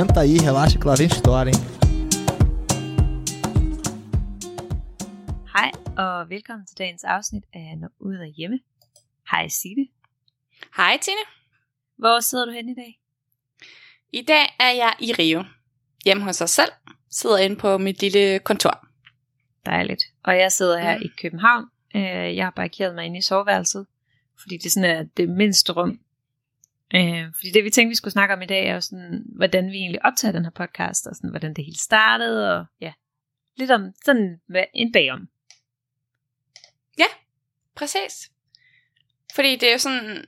Senta aí, relaxa que lá vem história, hein? Hej og velkommen til dagens afsnit af Når ud af hjemme. Hej Signe. Hej Tine. Hvor sidder du hen i dag? I dag er jeg i Rio. Hjemme hos os selv. Sidder inde på mit lille kontor. Dejligt. Og jeg sidder her Mm. i København. Øh, Jeg har parkeret mig inde i soveværelset, fordi det sådan er det mindste rum. Øh, Fordi det vi tænkte vi skulle snakke om i dag er jo sådan, hvordan vi egentlig optager den her podcast, og sådan, hvordan det hele startede, og ja, lidt om sådan en bagom. Præcis. Fordi det er jo sådan...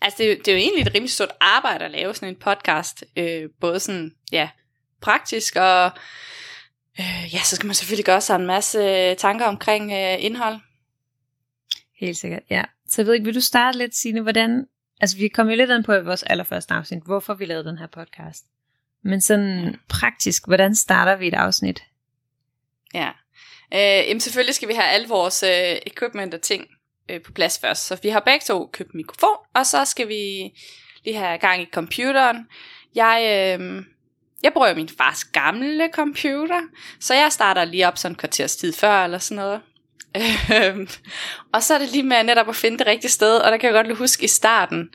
Altså, det er, jo- det er jo egentlig et rimelig stort arbejde at lave sådan en podcast. Øh, både sådan, ja, praktisk og... Øh, ja, så skal man selvfølgelig gøre sig en masse tanker omkring øh, indhold. Helt sikkert, ja. Så jeg ved ikke, vil du starte lidt, Signe, hvordan... Altså, vi kom jo lidt ind på i vores allerførste afsnit, hvorfor vi lavede den her podcast. Men sådan praktisk, hvordan starter vi et afsnit? Ja. Øh, jamen selvfølgelig skal vi have alle vores øh, equipment og ting øh, på plads først. Så vi har begge to købt mikrofon, og så skal vi lige have gang i computeren. Jeg, øh, jeg bruger jo min fars gamle computer, så jeg starter lige op sådan en kvarters tid før eller sådan noget. Øhm, og så er det lige med netop at finde det rigtige sted, og der kan jeg godt lige huske i starten,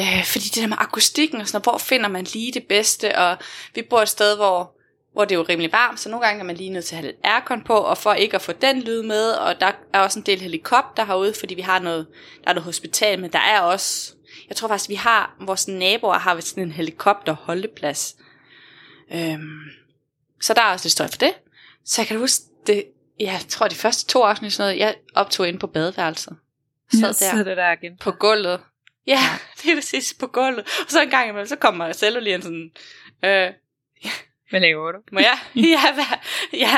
øh, fordi det der med akustikken og sådan noget, hvor finder man lige det bedste, og vi bor et sted, hvor hvor det er jo rimelig varmt, så nogle gange er man lige nødt til at have lidt aircon på, og for ikke at få den lyd med, og der er også en del helikopter herude, fordi vi har noget, der er noget hospital, men der er også, jeg tror faktisk, vi har, vores naboer har sådan en helikopterholdeplads. Øhm, så der er også lidt støj for det. Så jeg kan huske, det, jeg tror de første to afsnit, sådan noget, jeg optog ind på badeværelset. Sad Så der er det der igen. på gulvet. Ja, det er præcis på gulvet. Og så en gang imellem, så kommer jeg selv lige en sådan, øh, Hvad laver du? må jeg? ja, hvad? ja.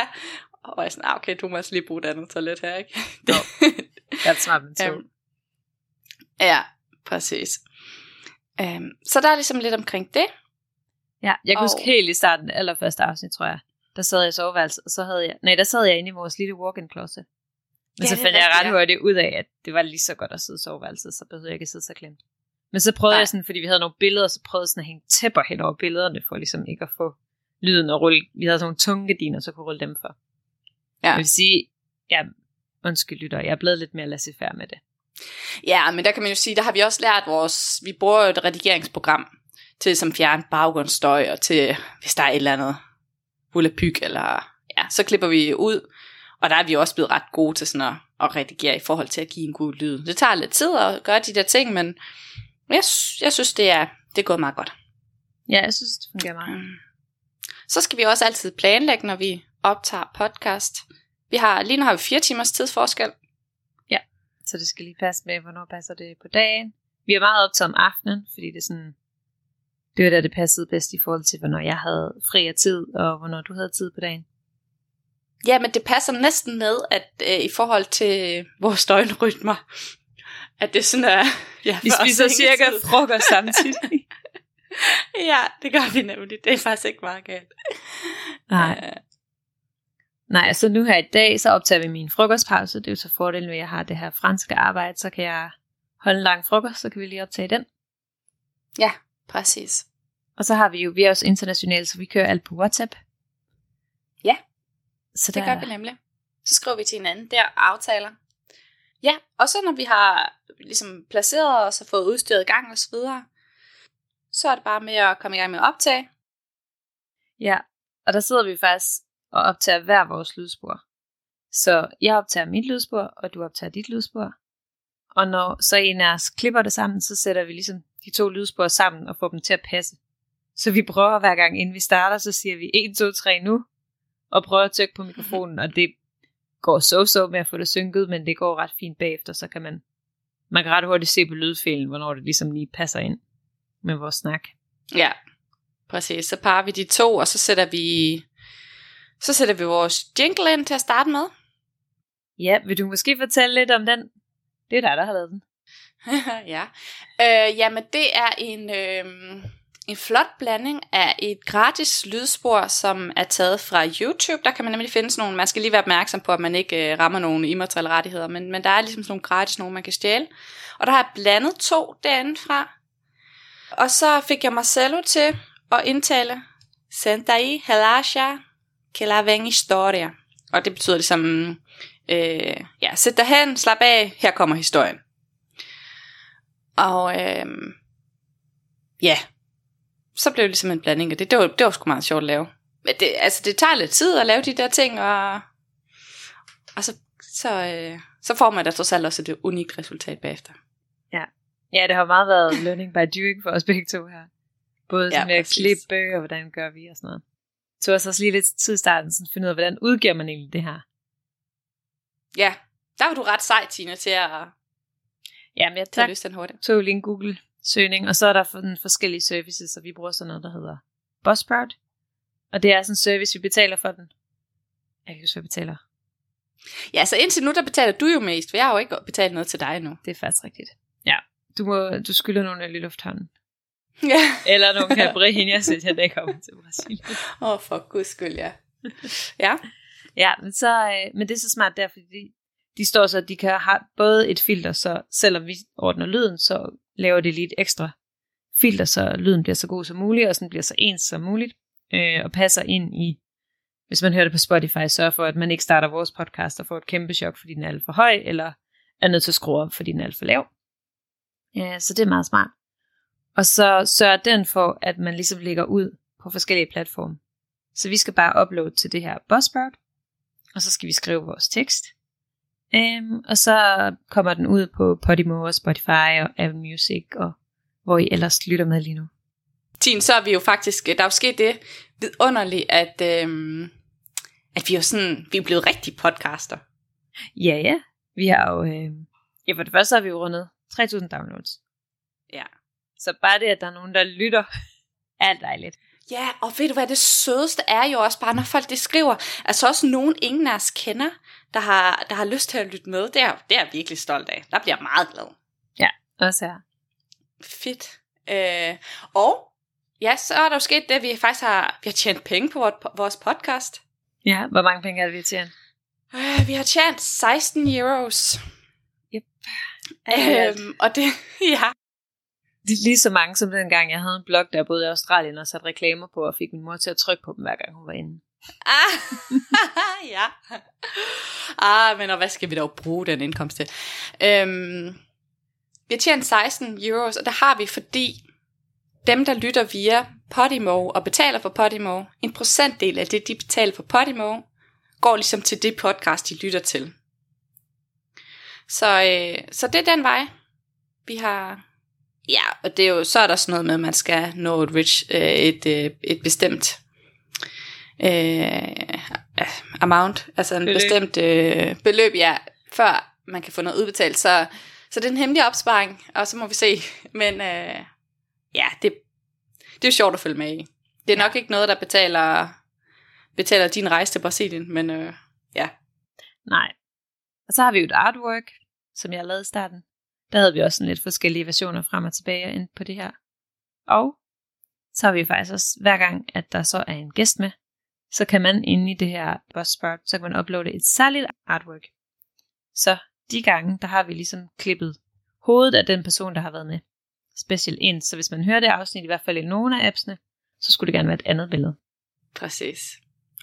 Og jeg er sådan, ah, okay, du må også lige bruge det andet toilet her, ikke? Jo. Jeg er med to. Øhm, ja, præcis. Um, så der er ligesom lidt omkring det. Ja, jeg kan Og- huske helt i starten, allerførste afsnit, tror jeg. Der sad jeg i soveværelset, og så havde jeg... Nej, der sad jeg inde i vores lille walk-in closet. Men Ja, så fandt jeg ret hurtigt ud af, at det var lige så godt at sidde i soveværelset, så behøvede jeg ikke at sidde så klemt. Men så prøvede Nej. jeg sådan, fordi vi havde nogle billeder, så prøvede jeg sådan at hænge tæpper hen over billederne, for ligesom ikke at få lyden og rulle. Vi havde sådan nogle tunge gardiner, så kunne rulle dem for. Ja. Jeg vil sige, ja, undskyld lytter, jeg er blevet lidt mere laissez-faire med det. Ja, men der kan man jo sige, der har vi også lært vores, vi bruger jo et redigeringsprogram til som fjerne baggrundsstøj, og til, hvis der er et eller andet volapyk, eller ja, så klipper vi ud, og der er vi også blevet ret gode til sådan at, at redigere i forhold til at give en god lyd. Det tager lidt tid at gøre de der ting, men jeg, jeg synes, det er, det er gået meget godt. Ja, jeg synes, det fungerer meget. Mm. Så skal vi også altid planlægge, når vi optager podcast. Vi har, lige nu har vi fire timers tidsforskel. Så det skal lige passe med, hvornår passer det på dagen. Vi er meget optaget om aftenen, fordi det er sådan, det var da det passede bedst i forhold til, hvornår jeg havde fri af tid, og hvornår du havde tid på dagen. Ja, men det passer næsten med, at øh, i forhold til vores døgnrytmer, at det sådan er... Ja, Vi spiser cirka frokost samtidig. ja, det gør vi nemlig. Det er faktisk ikke meget galt. Nej. Øh, Nej, så nu her i dag, så optager vi min frokostpause. Det er jo så fordelen ved, at jeg har det her franske arbejde, så kan jeg holde en lang frokost, så kan vi lige optage den. ja, præcis. Og så har vi jo, vi er også internationale, så vi kører alt på WhatsApp. Ja, så Det gør vi nemlig. Så skriver vi til hinanden der aftaler. Ja, og så når vi har ligesom placeret os og fået udstyret i gang og så videre, så er det bare med at komme i gang med at optage. Ja, og der sidder vi faktisk og optager hver vores lydspor. Så jeg optager mit lydspor, og du optager dit lydspor. Og når så en af os klipper det sammen, så sætter vi ligesom de to lydspor sammen og får dem til at passe. Så vi prøver hver gang, inden vi starter, så siger vi 1, 2, 3 nu, og prøver at trykke på mikrofonen, og det går så-så med at få det synket, men det går ret fint bagefter, så kan man, man kan ret hurtigt se på lydfilen, hvornår det ligesom lige passer ind med vores snak. Ja, præcis. Så parer vi de to, og så sætter vi, så sætter vi vores jingle ind til at starte med. Ja, vil du måske fortælle lidt om den? Det er dig, der har lavet den. ja. Øh, jamen, det er en, øh, en flot blanding af et gratis lydspor, som er taget fra YouTube. Der kan man nemlig finde sådan nogle, man skal lige være opmærksom på, at man ikke øh, rammer nogle immaterielle rettigheder, men, men der er ligesom sådan nogle gratis nogle, man kan stjæle. Og der har jeg blandet to derinde fra. Og så fik jeg Marcelo til at indtale Sentai Halasha que historia. Og det betyder ligesom, øh, ja, sæt dig hen, slap af, her kommer historien. Og øh, ja, så blev det ligesom en blanding af det. Det var, det var sgu meget sjovt at lave. Men det, altså, det tager lidt tid at lave de der ting, og, og så, så, øh, så får man da trods alt også et unikt resultat bagefter. Ja, det har meget været learning by doing for os begge to her. Både Ja, med at klippe, og hvordan gør vi og sådan noget. Så også også lige lidt tid i starten, sådan finde ud af, hvordan udgiver man egentlig det her. Ja, der var du ret sej, Tina, til at Jamen, jeg tage tak. løs den hurtigt. tog lige en Google-søgning, og så er der den forskellige services, og vi bruger sådan noget, der hedder Buzzsprout. Og det er sådan en service, vi betaler for den. Jeg kan ikke huske, hvad jeg betaler. Ja, så indtil nu, der betaler du jo mest, for jeg har jo ikke betalt noget til dig nu. Det er faktisk rigtigt. Ja, du, må, du skylder nogle øl i lufthavnen. Ja. Eller nogle caipirinhas, hvis jeg ikke kommer til Brasilien. Åh, oh, for guds skyld, ja. Ja, Ja, men, så, øh, men det er så smart der, fordi de, står så, at de kan have både et filter, så selvom vi ordner lyden, så laver det lige et ekstra filter, så lyden bliver så god som muligt, og sådan bliver så ens som muligt, øh, og passer ind i, hvis man hører det på Spotify, sørg for, at man ikke starter vores podcast og får et kæmpe chok, fordi den er alt for høj, eller er nødt til at skrue op, fordi den er alt for lav. Ja, så det er meget smart. Og så sørger den for, at man ligesom lægger ud på forskellige platforme. Så vi skal bare uploade til det her Buzzsprout, og så skal vi skrive vores tekst. Um, og så kommer den ud på Podimo og Spotify og Apple Music, og hvor I ellers lytter med lige nu. Tine, så er vi jo faktisk, der er jo sket det vidunderligt, at, øhm, at vi er jo sådan, vi er blevet rigtig podcaster. Ja, ja. Vi har jo, øh, ja for det første har vi jo rundet 3.000 downloads. Ja. Så bare det, at der er nogen, der lytter, er dejligt. Ja, og ved du hvad, det sødeste er jo også bare, når folk det skriver, altså også nogen, ingen af os kender, der har, der har lyst til at lytte med, det er, det er jeg virkelig stolt af. Der bliver jeg meget glad. Også her. Fedt. Øh, og ja, så er der jo sket det, at vi faktisk har, vi har tjent penge på vores, podcast. Ja, hvor mange penge er det, vi tjener? Øh, vi har tjent 16 euros. Yep. Øhm, og det, ja. Det er lige så mange som dengang, jeg havde en blog, der boede i Australien og satte reklamer på, og fik min mor til at trykke på dem, hver gang hun var inde. Ah, ja. Ah, men og hvad skal vi dog bruge den indkomst til? Øhm, vi har tjent 16 euros, og der har vi, fordi dem, der lytter via Podimo og betaler for Podimo, en procentdel af det, de betaler for Podimo, går ligesom til det podcast, de lytter til. Så, øh, så det er den vej, vi har... Ja, og det er jo, så er der sådan noget med, at man skal nå et, rich, øh, et, øh, et bestemt øh, amount, altså en Beløb. bestemt øh, beløb, ja, før man kan få noget udbetalt. Så, så det er en hemmelig opsparing, og så må vi se. Men øh, ja, det, det er jo sjovt at følge med i. Det er nok ikke noget, der betaler, betaler din rejse til Brasilien, men øh, ja. Nej. Og så har vi jo et artwork, som jeg lavede i starten. Der havde vi også sådan lidt forskellige versioner frem og tilbage ind på det her. Og så har vi faktisk også, hver gang, at der så er en gæst med, så kan man inde i det her Buzzsprout, så kan man uploade et særligt artwork. Så de gange, der har vi ligesom klippet hovedet af den person, der har været med special ind. Så hvis man hører det afsnit, i hvert fald i nogle af appsene, så skulle det gerne være et andet billede. Præcis.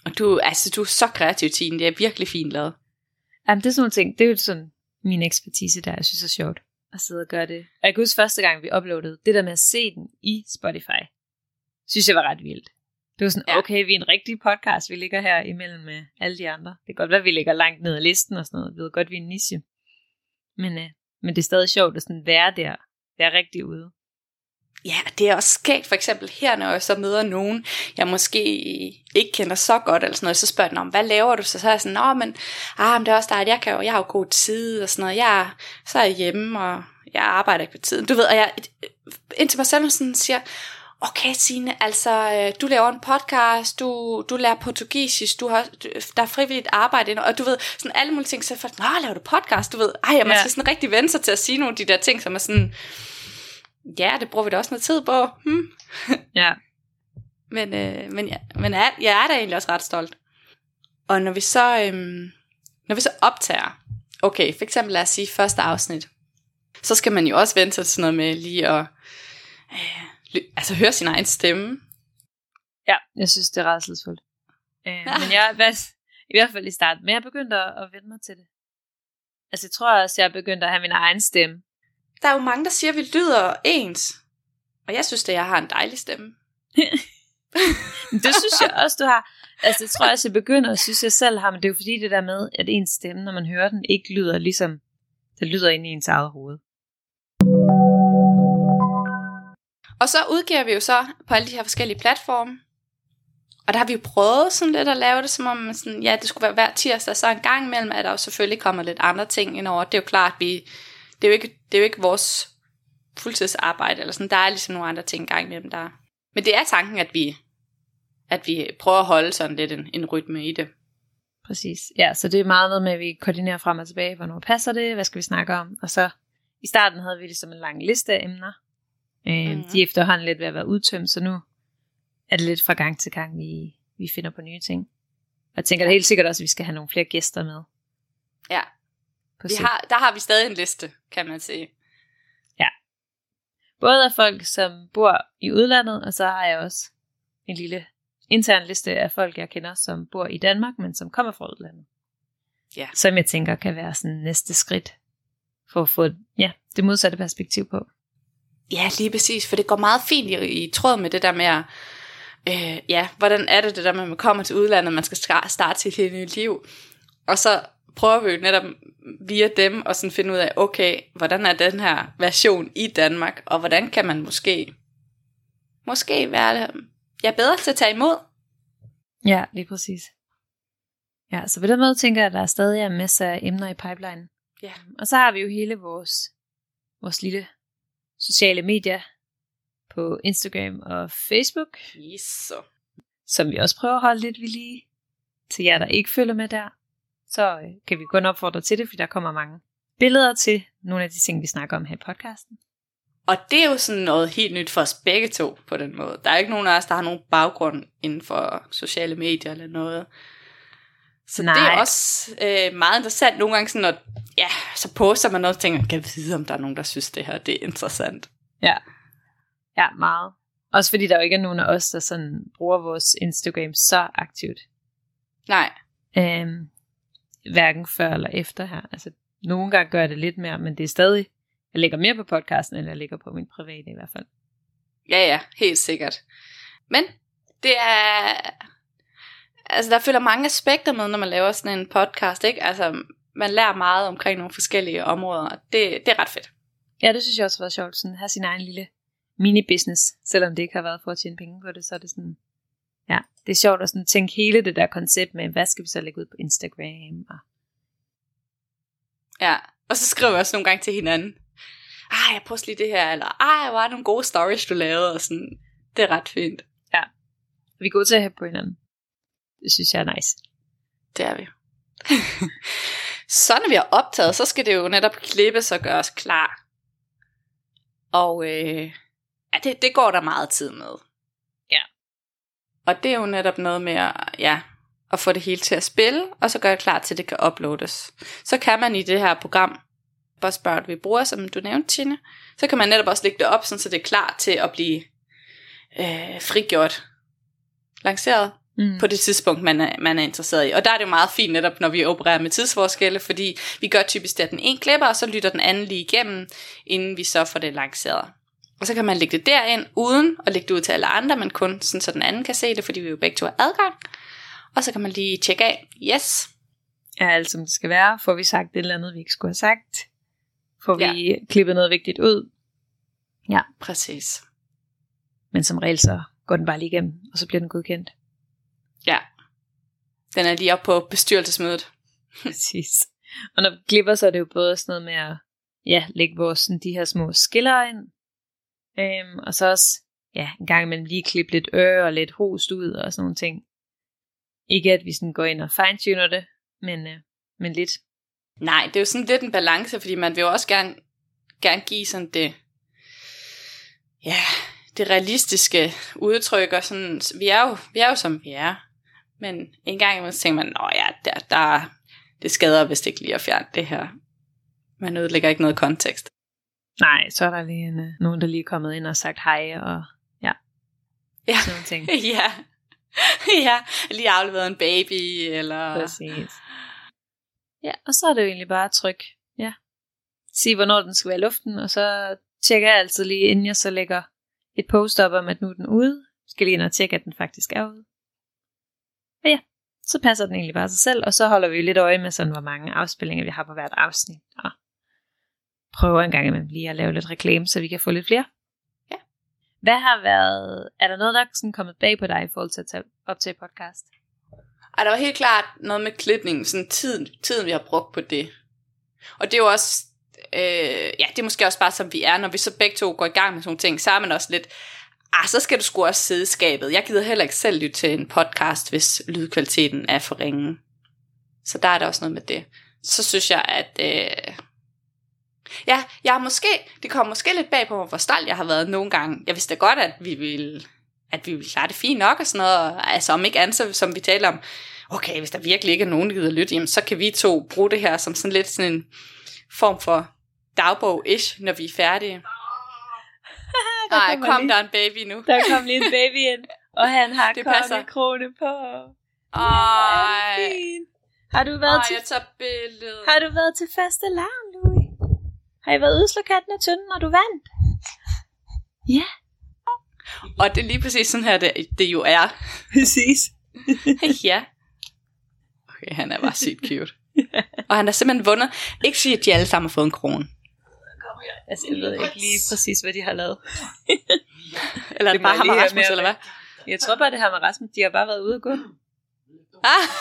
Og du, altså, du er så kreativ, Tine. Det er virkelig fint lavet. Jamen, det er sådan nogle ting, det er jo sådan min ekspertise der, jeg synes er sjovt at sidde og gøre det. Og jeg kan huske første gang, vi uploadede, det der med at se den i Spotify, synes jeg var ret vildt. Det var sådan, Ja. okay, vi er en rigtig podcast, vi ligger her imellem med alle de andre. Det kan godt være, at vi ligger langt ned ad listen og sådan noget. Vi ved godt, vi er en niche. Men, øh, men det er stadig sjovt at sådan være der, være rigtig ude. Ja, det er også skægt for eksempel her, når jeg så møder nogen, jeg måske ikke kender så godt, eller sådan noget, så spørger dem om, hvad laver du? Så, så er jeg sådan, Nå, men, ah, men det er også dejligt, jeg, kan jo, jeg har jo god tid, og sådan noget, jeg, så er jeg hjemme, og jeg arbejder ikke på tiden. Du ved, og jeg indtil mig selv sådan siger, okay Signe, altså, øh, du laver en podcast, du, du lærer portugisisk, du har, du, der er frivilligt arbejde, og du ved, sådan alle mulige ting, så er folk, nå, laver du podcast, du ved, ej, man Ja. skal sådan rigtig vende sig til at sige nogle af de der ting, som er sådan, ja, det bruger vi da også noget tid på, hmm. Ja, Men, øh, men, ja, men jeg, jeg er da egentlig også ret stolt. Og når vi så, øhm, når vi så optager, okay, for eksempel lad os sige første afsnit, så skal man jo også vente sig til sådan noget med lige at øh, altså høre sin egen stemme. Ja, jeg synes, det er rædselsfuldt. Øh, men jeg er i hvert fald i starten. Men jeg begyndte at, at vende mig til det. Altså, jeg tror også, jeg er begyndt at have min egen stemme. Der er jo mange, der siger, at vi lyder ens. Og jeg synes, at jeg har en dejlig stemme. det synes jeg også, du har. Altså, det tror jeg også, jeg begynder at synes, jeg selv har. Men det er jo fordi det der med, at ens stemme, når man hører den, ikke lyder ligesom, det lyder ind i ens eget hoved. Og så udgiver vi jo så på alle de her forskellige platforme. Og der har vi jo prøvet sådan lidt at lave det, som om sådan, ja, det skulle være hver tirsdag, så en gang imellem, at der jo selvfølgelig kommer lidt andre ting ind over. Det er jo klart, at vi, det er jo ikke, det er jo ikke vores fuldtidsarbejde, eller sådan, der er ligesom nogle andre ting en gang imellem, der Men det er tanken, at vi, at vi prøver at holde sådan lidt en, en rytme i det. Præcis. Ja, så det er meget noget med, at vi koordinerer frem og tilbage, hvornår passer det, hvad skal vi snakke om, og så i starten havde vi ligesom en lang liste af emner. Øh, mm. De er efterhånden lidt ved at være udtømt, så nu er det lidt fra gang til gang, vi, vi finder på nye ting. Og jeg tænker da helt sikkert også, at vi skal have nogle flere gæster med. Ja, vi har, der har vi stadig en liste, kan man sige. Ja. Både af folk, som bor i udlandet, og så har jeg også en lille intern liste af folk, jeg kender, som bor i Danmark, men som kommer fra udlandet. Ja. Som jeg tænker kan være sådan næste skridt for at få ja, det modsatte perspektiv på. Ja, lige præcis, for det går meget fint i, i tråd med det der med at, øh, ja, hvordan er det det der med, at man kommer til udlandet, man skal starte sit hele nye liv, og så prøver vi jo netop via dem og sådan finde ud af, okay, hvordan er den her version i Danmark, og hvordan kan man måske, måske være ja, bedre til at tage imod. Ja, lige præcis. Ja, så på den måde tænker jeg, at der er stadig en masse af emner i pipeline. Ja. Og så har vi jo hele vores, vores lille sociale medier på Instagram og Facebook. Yes. Som vi også prøver at holde lidt ved lige til jer, der ikke følger med der. Så øh, kan vi kun opfordre til det, fordi der kommer mange billeder til nogle af de ting, vi snakker om her i podcasten. Og det er jo sådan noget helt nyt for os begge to på den måde. Der er ikke nogen af os, der har nogen baggrund inden for sociale medier eller noget. Så Nej. det er også øh, meget interessant. Nogle gange sådan, at ja, så poster man noget og tænker, kan jeg vide, om der er nogen, der synes, det her det er interessant. Ja, ja meget. Også fordi der jo ikke er nogen af os, der sådan bruger vores Instagram så aktivt. Nej. Øhm, hverken før eller efter her. Altså, nogle gange gør jeg det lidt mere, men det er stadig, jeg lægger mere på podcasten, end jeg lægger på min private i hvert fald. Ja, ja, helt sikkert. Men det er, altså der følger mange aspekter med, når man laver sådan en podcast, ikke? Altså, man lærer meget omkring nogle forskellige områder, og det, det er ret fedt. Ja, det synes jeg også har været sjovt, sådan at have sin egen lille mini-business, selvom det ikke har været for at tjene penge på det, så er det sådan, ja, det er sjovt at sådan tænke hele det der koncept med, hvad skal vi så lægge ud på Instagram? Og... Ja, og så skriver jeg også nogle gange til hinanden, ej, jeg poster lige det her, eller ej, hvor er nogle gode stories, du lavede, og sådan, det er ret fint. Ja, vi er gode til at have på hinanden. Det synes jeg er nice. Det er vi. så når vi har optaget, så skal det jo netop klippes og gøres klar. Og øh, ja, det, det går der meget tid med. Ja. Og det er jo netop noget med at, ja, at få det hele til at spille, og så gøre klar til, at det kan uploades. Så kan man i det her program, Buzzsprout vi bruger, som du nævnte, Tine, så kan man netop også lægge det op, sådan, så det er klar til at blive øh, frigjort, lanceret mm. på det tidspunkt, man er, man er interesseret i. Og der er det jo meget fint netop, når vi opererer med tidsforskelle, fordi vi gør typisk det, at den ene klipper, og så lytter den anden lige igennem, inden vi så får det lanceret. Og så kan man lægge det derind, uden at lægge det ud til alle andre, men kun sådan, så den anden kan se det, fordi vi jo begge to har adgang. Og så kan man lige tjekke af, yes. Ja, alt som det skal være. Får vi sagt et eller andet, vi ikke skulle have sagt? Får vi ja. klippet noget vigtigt ud? Ja. Præcis. Men som regel så går den bare lige igennem, og så bliver den godkendt. Ja. Den er lige op på bestyrelsesmødet. Præcis. Og når vi klipper, så er det jo både sådan noget med at ja, lægge vores, sådan, de her små skiller ind. Øhm, og så også ja, en gang imellem lige klippe lidt øre og lidt host ud og sådan nogle ting. Ikke at vi sådan går ind og fine-tuner det, men, øh, men lidt. Nej, det er jo sådan lidt en balance, fordi man vil jo også gerne, gerne give sådan det, ja, det realistiske udtryk, og sådan, vi er jo, vi er jo som vi er. Men en gang imellem tænker man, nå ja, der, der, det skader vist ikke lige at fjerne det her. Man ødelægger ikke noget kontekst. Nej, så er der lige en, øh, nogen, der lige er kommet ind og sagt hej, og ja, ja. sådan ting. ja. ja, lige afleveret en baby, eller... Præcis. Ja, og så er det jo egentlig bare tryk. Ja. Sig, hvornår den skal være i luften, og så tjekker jeg altid lige, inden jeg så lægger et post op om, at nu er den ude. Skal lige ind og tjekke, at den faktisk er ude. Og ja, så passer den egentlig bare sig selv, og så holder vi lidt øje med sådan, hvor mange afspillinger vi har på hvert afsnit, og prøver en gang imellem lige at lave lidt reklame, så vi kan få lidt flere. Ja. Hvad har været, er der noget, der er sådan kommet bag på dig i forhold til at tage op til podcast? Ej, der var helt klart noget med klipningen, sådan tiden, tiden vi har brugt på det. Og det er jo også, øh, ja, det er måske også bare som vi er, når vi så begge to går i gang med sådan nogle ting, så er man også lidt, ah, så skal du sgu også sidde i skabet. Jeg gider heller ikke selv lytte til en podcast, hvis lydkvaliteten er for ringe. Så der er der også noget med det. Så synes jeg, at... Øh, ja, jeg har måske, det kommer måske lidt bag på mig, hvor stolt jeg har været nogle gange. Jeg vidste da godt, at vi ville, at vi ville klare det fint nok og sådan noget. Altså om ikke andet, som vi taler om, okay, hvis der virkelig ikke er nogen, der gider lytte, jamen, så kan vi to bruge det her som sådan lidt sådan en form for dagbog-ish, når vi er færdige. Nej, kom lige- der er en baby nu. Der kom lige en baby ind, og han har Det passer. krone på. Ej. Har du været Ej, til jeg tager billede. Har du været til faste larm, Louis? Har I været ude og katten af tynden, når du vandt? Ja, Og det er lige præcis sådan her, det, det jo er. præcis. ja. Okay, han er bare sygt cute. Og han har simpelthen vundet. Ikke sige, at de alle sammen har fået en krone. Altså, jeg ved ikke lige præcis, hvad de har lavet. Eller er det Det bare jeg ham og Rasmus, eller hvad? Jeg tror bare, det her med Rasmus, de har bare været ude og gå. Ah,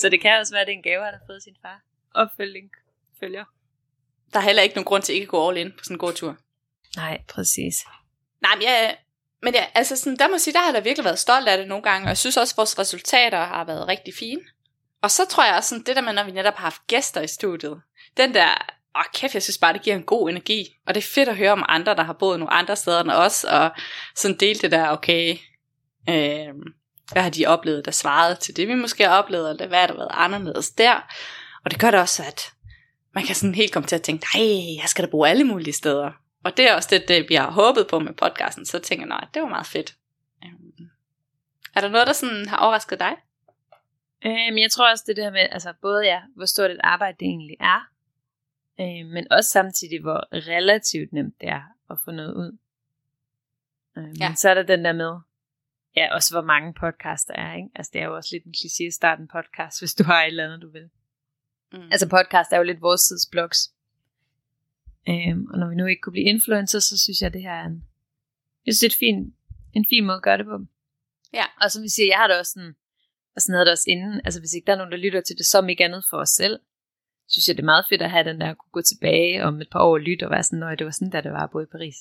Så det kan også være, at det er en gave, han har fået sin far. Opfølging følger. der er heller ikke nogen grund til ikke at gå all in på sådan en god tur. Nej, præcis. Nej, men ja, men ja, altså sådan, der må jeg sige, der har jeg da virkelig været stolt af det nogle gange, og jeg synes også, at vores resultater har været rigtig fine. Og så tror jeg også sådan, det der med, når vi netop har haft gæster i studiet, den der, åh kæft, jeg synes bare, det giver en god energi. Og det er fedt at høre om andre, der har boet nogle andre steder end os, og sådan dele det der, okay, øh, hvad har de oplevet, der svarede til det, vi måske har oplevet, eller hvad har der været anderledes der. Og det gør det også, at man kan sådan helt komme til at tænke, nej, jeg skal da bo alle mulige steder. Og det er også det, det vi har håbet på med podcasten, så tænker jeg, nej, det var meget fedt. Øhm, Er der noget, der sådan har overrasket dig? Øh, men jeg tror også det der med, altså både ja, hvor stort et arbejde det egentlig er, øh, men også samtidig, hvor relativt nemt det er at få noget ud. Øh, Ja. Men så er der den der med, ja, også hvor mange podcasts der er, ikke? Altså det er jo også lidt en kliché at starte en podcast, hvis du har et eller andet, du vil. Mm. Altså podcast er jo lidt vores tids blogs. Øhm, og når vi nu ikke kunne blive influencer, så synes jeg, det her er en, jeg synes, det er et fin, en fin måde at gøre det på. Ja. Og som vi siger, jeg har det også sådan, og sådan havde det også inden, altså hvis ikke der er nogen, der lytter til det, så om ikke andet for os selv, synes jeg, det er meget fedt at have den der, at kunne gå tilbage om et par år og lytte og være sådan, når det var sådan, da det var at bo i Paris.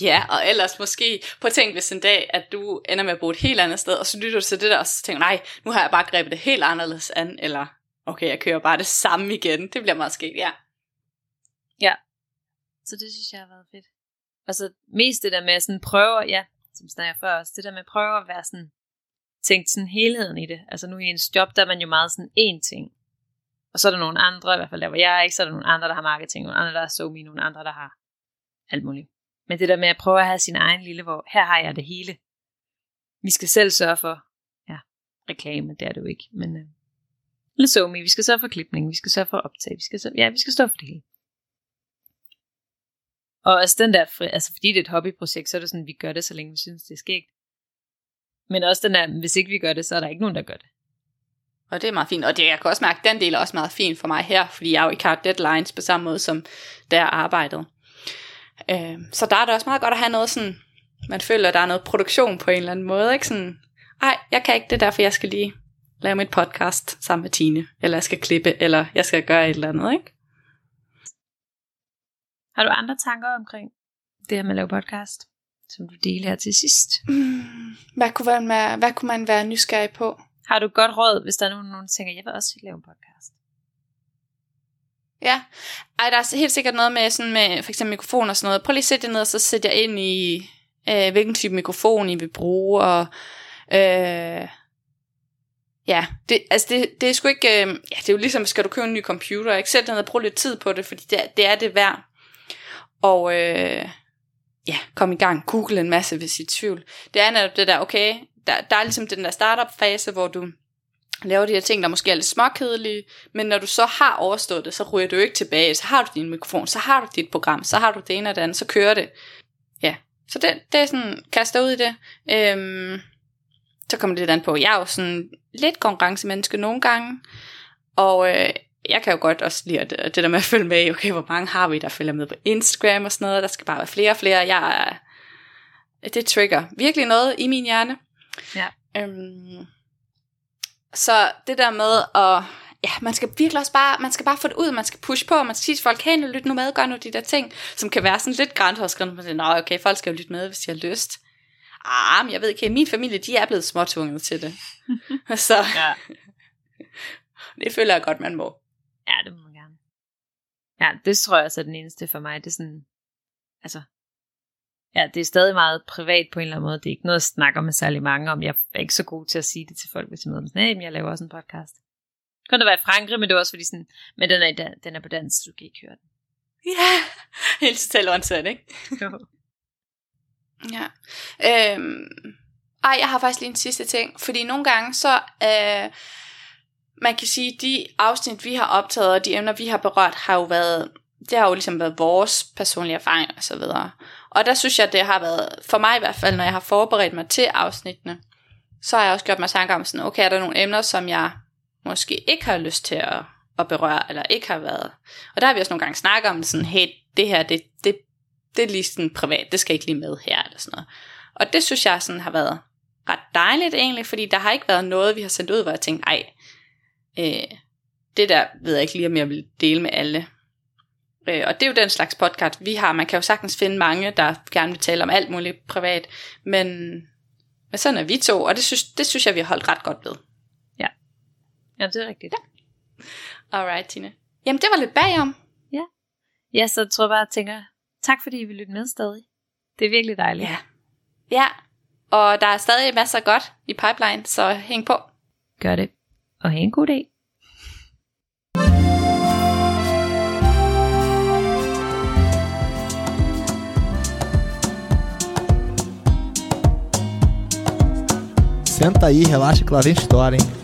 Ja, og ellers måske, på at tænke hvis en dag, at du ender med at bo et helt andet sted, og så lytter du til det der, og så tænker nej, nu har jeg bare grebet det helt anderledes an, eller okay, jeg kører bare det samme igen. Det bliver meget sket, ja. Så det synes jeg har været fedt. Og så mest det der med at sådan prøve, ja, som snakker før også, det der med at prøve at være sådan, tænkt sådan helheden i det. Altså nu i ens job, der er man jo meget sådan én ting. Og så er der nogle andre, i hvert fald der hvor jeg er, ikke, så er der nogle andre, der har marketing, nogle andre, der har SoMe, nogle andre, der har alt muligt. Men det der med at prøve at have sin egen lille, hvor her har jeg det hele. Vi skal selv sørge for, ja, reklame, det er det jo ikke, men øh, eller SoMe, vi skal sørge for klipning, vi skal sørge for optag, vi skal sørge, ja, vi skal stå for det hele. Og altså den der, altså fordi det er et hobbyprojekt, så er det sådan, vi gør det, så længe vi synes, det er skægt. Men også den der, hvis ikke vi gør det, så er der ikke nogen, der gør det. Og det er meget fint. Og det, jeg kan også mærke, at den del er også meget fin for mig her, fordi jeg jo ikke har deadlines på samme måde, som der arbejdet. Øh, så der er det også meget godt at have noget sådan, man føler, at der er noget produktion på en eller anden måde. Ikke sådan, ej, jeg kan ikke det, derfor jeg skal lige lave mit podcast sammen med Tine, eller jeg skal klippe, eller jeg skal gøre et eller andet, ikke? Har du andre tanker omkring det her med at lave podcast, som du deler her til sidst? Mm, hvad, kunne man være, hvad kunne man være nysgerrig på? Har du godt råd, hvis der er nogen, der tænker, jeg vil også lave en podcast? Ja, Ej, der er helt sikkert noget med, sådan med for eksempel mikrofon og sådan noget. Prøv lige at sætte det ned, og så sæt jer ind i, øh, hvilken type mikrofon I vil bruge, og øh, ja, det, altså det, det er sgu ikke, øh, ja, det er jo ligesom, skal du købe en ny computer, ikke? Sæt dig ned og brug lidt tid på det, fordi det, er- det er det værd. Og øh, ja, komme i gang, google en masse, hvis I er i tvivl. Det er netop det der, okay, der, der er ligesom den der startup-fase, hvor du laver de her ting, der måske er lidt småkedelige, men når du så har overstået det, så ryger du ikke tilbage, så har du din mikrofon, så har du dit program, så har du det ene og det andet, så kører det. Ja, så det, det er sådan, kaster ud i det. Øhm, så kommer det lidt an på, jeg er jo sådan lidt konkurrencemenneske nogle gange, og øh, jeg kan jo godt også lide det, det der med at følge med okay, hvor mange har vi, der følger med på Instagram og sådan noget, der skal bare være flere og flere, jeg det trigger virkelig noget i min hjerne. Ja. Øhm, så det der med at, ja, man skal virkelig også bare, man skal bare få det ud, man skal pushe på, man skal sige til folk, hey, nu lyt nu med, gør nu de der ting, som kan være sådan lidt grænseoverskridende, man siger, nå, okay, folk skal jo lytte med, hvis de har lyst. Ah, men jeg ved ikke, min familie, de er blevet småtvunget til det. så Ja. det føler jeg godt, man må. Ja, det må man gerne. Ja, det tror jeg også er den eneste for mig. Det er sådan, altså, ja, det er stadig meget privat på en eller anden måde. Det er ikke noget, jeg snakker med særlig mange om. Jeg er ikke så god til at sige det til folk, hvis jeg møder dem. Hey, men jeg laver også en podcast. Kun der var i Frankrig, men det var også fordi sådan, men den er, den er på dansk, så du kan ikke høre den. Ja, helt totalt åndssvagt, ikke? Ja. Øhm, ej, jeg har faktisk lige en sidste ting, fordi nogle gange så, øh, man kan sige, de afsnit, vi har optaget, og de emner, vi har berørt, har jo været, det har jo ligesom været vores personlige erfaringer og så videre. Og der synes jeg, det har været, for mig i hvert fald, når jeg har forberedt mig til afsnittene, så har jeg også gjort mig tanker om sådan, okay, er der nogle emner, som jeg måske ikke har lyst til at, at berøre, eller ikke har været. Og der har vi også nogle gange snakket om sådan, hey, det her, det, det, det er lige sådan privat, det skal ikke lige med her, eller sådan noget. Og det synes jeg sådan har været ret dejligt egentlig, fordi der har ikke været noget, vi har sendt ud, hvor jeg tænkte, ej, øh, det der ved jeg ikke lige, om jeg vil dele med alle. Øh, og det er jo den slags podcast, vi har. Man kan jo sagtens finde mange, der gerne vil tale om alt muligt privat, men, men sådan er vi to, og det synes, det synes jeg, vi har holdt ret godt ved. Ja, det er rigtigt. Alright, Tine. Jamen, det var lidt bagom. Ja, så tror jeg bare, at jeg tænker, tak fordi I vil lytte med stadig. Det er virkelig dejligt. Ja. Ja, og der er stadig masser af godt i pipeline, så hæng på. Gør det. Og have en god dag. Senta aí, relaxa que lá vem história, hein?